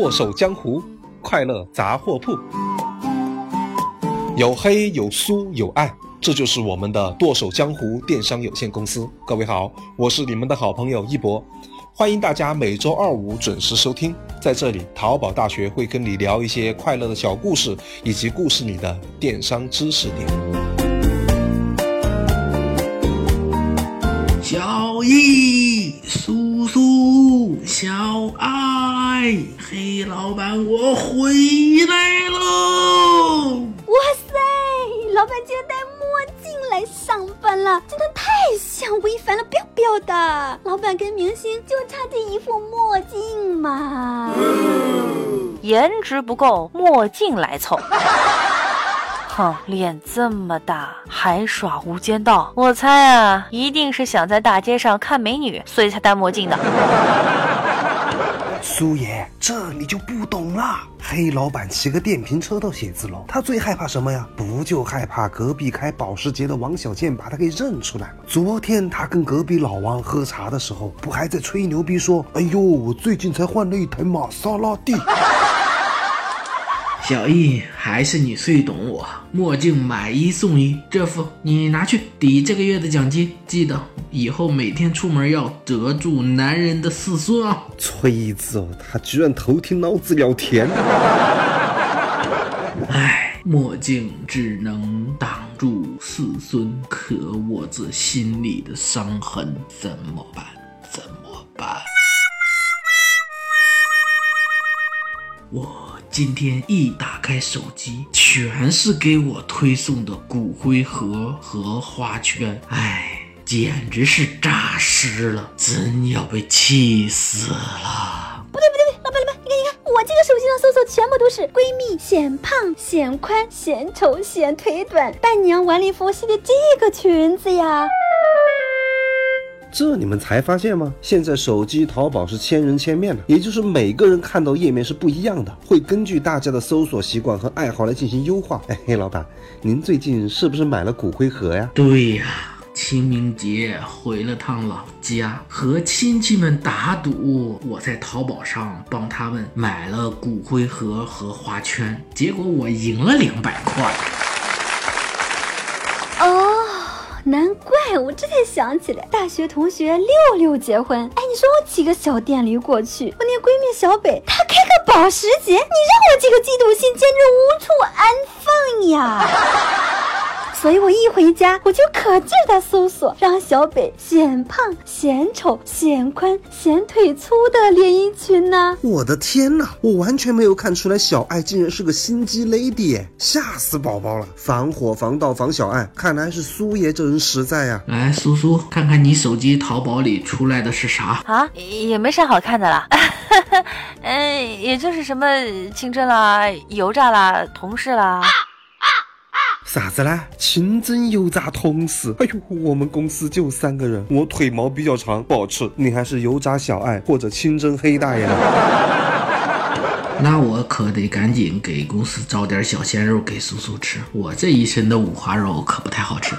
剁手江湖，快乐杂货铺。有黑有酥有爱，这就是我们的剁手江湖电商有限公司。各位好，我是你们的好朋友一博，欢迎大家每周二五准时收听。在这里，淘宝大学会跟你聊一些快乐的小故事，以及故事里的电商知识点。小易、苏苏、小、老板，我回来喽！哇塞，老板竟然戴墨镜来上班了，真的太像吴亦凡了，不要不要的！老板跟明星就差这一副墨镜嘛，颜值不够，墨镜来凑。哼，脸这么大还耍无间道，我猜啊，一定是想在大街上看美女，所以才戴墨镜的。苏爷，这你就不懂了。黑老板骑个电瓶车到写字楼，他最害怕什么呀？不就害怕隔壁开保时捷的王小贱把他给认出来吗？昨天他跟隔壁老王喝茶的时候，不还在吹牛逼说：“哎呦，我最近才换了一台玛莎拉蒂。”小易，还是你最懂我。墨镜买一送一，这副你拿去抵这个月的奖金。记得以后每天出门要遮住男人的四孙啊！锤子哦，他居然偷听老子聊天。唉，墨镜只能挡住四孙，可我这心里的伤痕怎么办？怎么办？我。今天一打开手机，全是给我推送的骨灰盒和花圈，哎，简直是诈尸了，真要被气死了！不对不对不对，老板老板，你看你看，我这个手机上搜索全部都是闺蜜显胖显宽显丑显腿短伴娘晚礼服系列这个裙子呀。这你们才发现吗？现在手机淘宝是千人千面的，也就是每个人看到页面是不一样的，会根据大家的搜索习惯和爱好来进行优化。哎，黑老板，您最近是不是买了骨灰盒呀？对呀，清明节回了趟老家，和亲戚们打赌，我在淘宝上帮他们买了骨灰盒和花圈，结果我赢了两百块。难怪我这才想起来，大学同学六六结婚。哎，你说我骑个小电驴过去，我那闺蜜小北她开个保时捷，你让我这个嫉妒心简直无处安放呀！所以我一回家，我就可劲的搜索让小北显胖、显丑、显宽、显腿粗的连衣裙呢。我的天哪，我完全没有看出来小爱竟然是个心机 lady，吓死宝宝了！防火防盗防小爱，看来是苏爷这人实在呀。来，苏苏，看看你手机淘宝里出来的是啥啊？也没啥好看的啦，嗯，也就是什么青春啦、油炸啦、同事啦。啥子呢？清蒸油炸同事？哎呦，我们公司就三个人，我腿毛比较长，不好吃。你还是油炸小爱或者清蒸黑大爷呢？那我可得赶紧给公司找点小鲜肉给苏苏吃，我这一身的五花肉可不太好吃。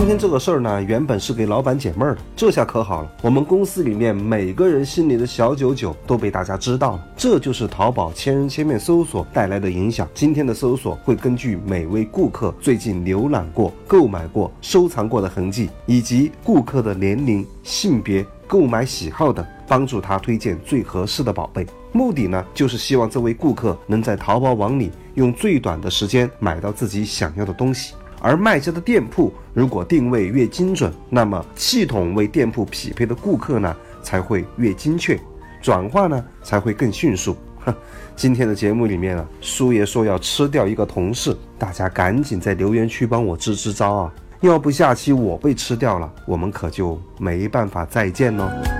今天这个事儿呢，原本是给老板解闷儿的，这下可好了，我们公司里面每个人心里的小九九都被大家知道了。这就是淘宝千人千面搜索带来的影响。今天的搜索会根据每位顾客最近浏览过、购买过、收藏过的痕迹，以及顾客的年龄、性别、购买喜好等，帮助他推荐最合适的宝贝。目的呢，就是希望这位顾客能在淘宝网里用最短的时间买到自己想要的东西。而卖家的店铺如果定位越精准，那么系统为店铺匹配的顾客呢才会越精确，转化呢才会更迅速。哼，今天的节目里面啊，苏爷说要吃掉一个同事，大家赶紧在留言区帮我支支招啊，要不下期我被吃掉了，我们可就没办法再见喽。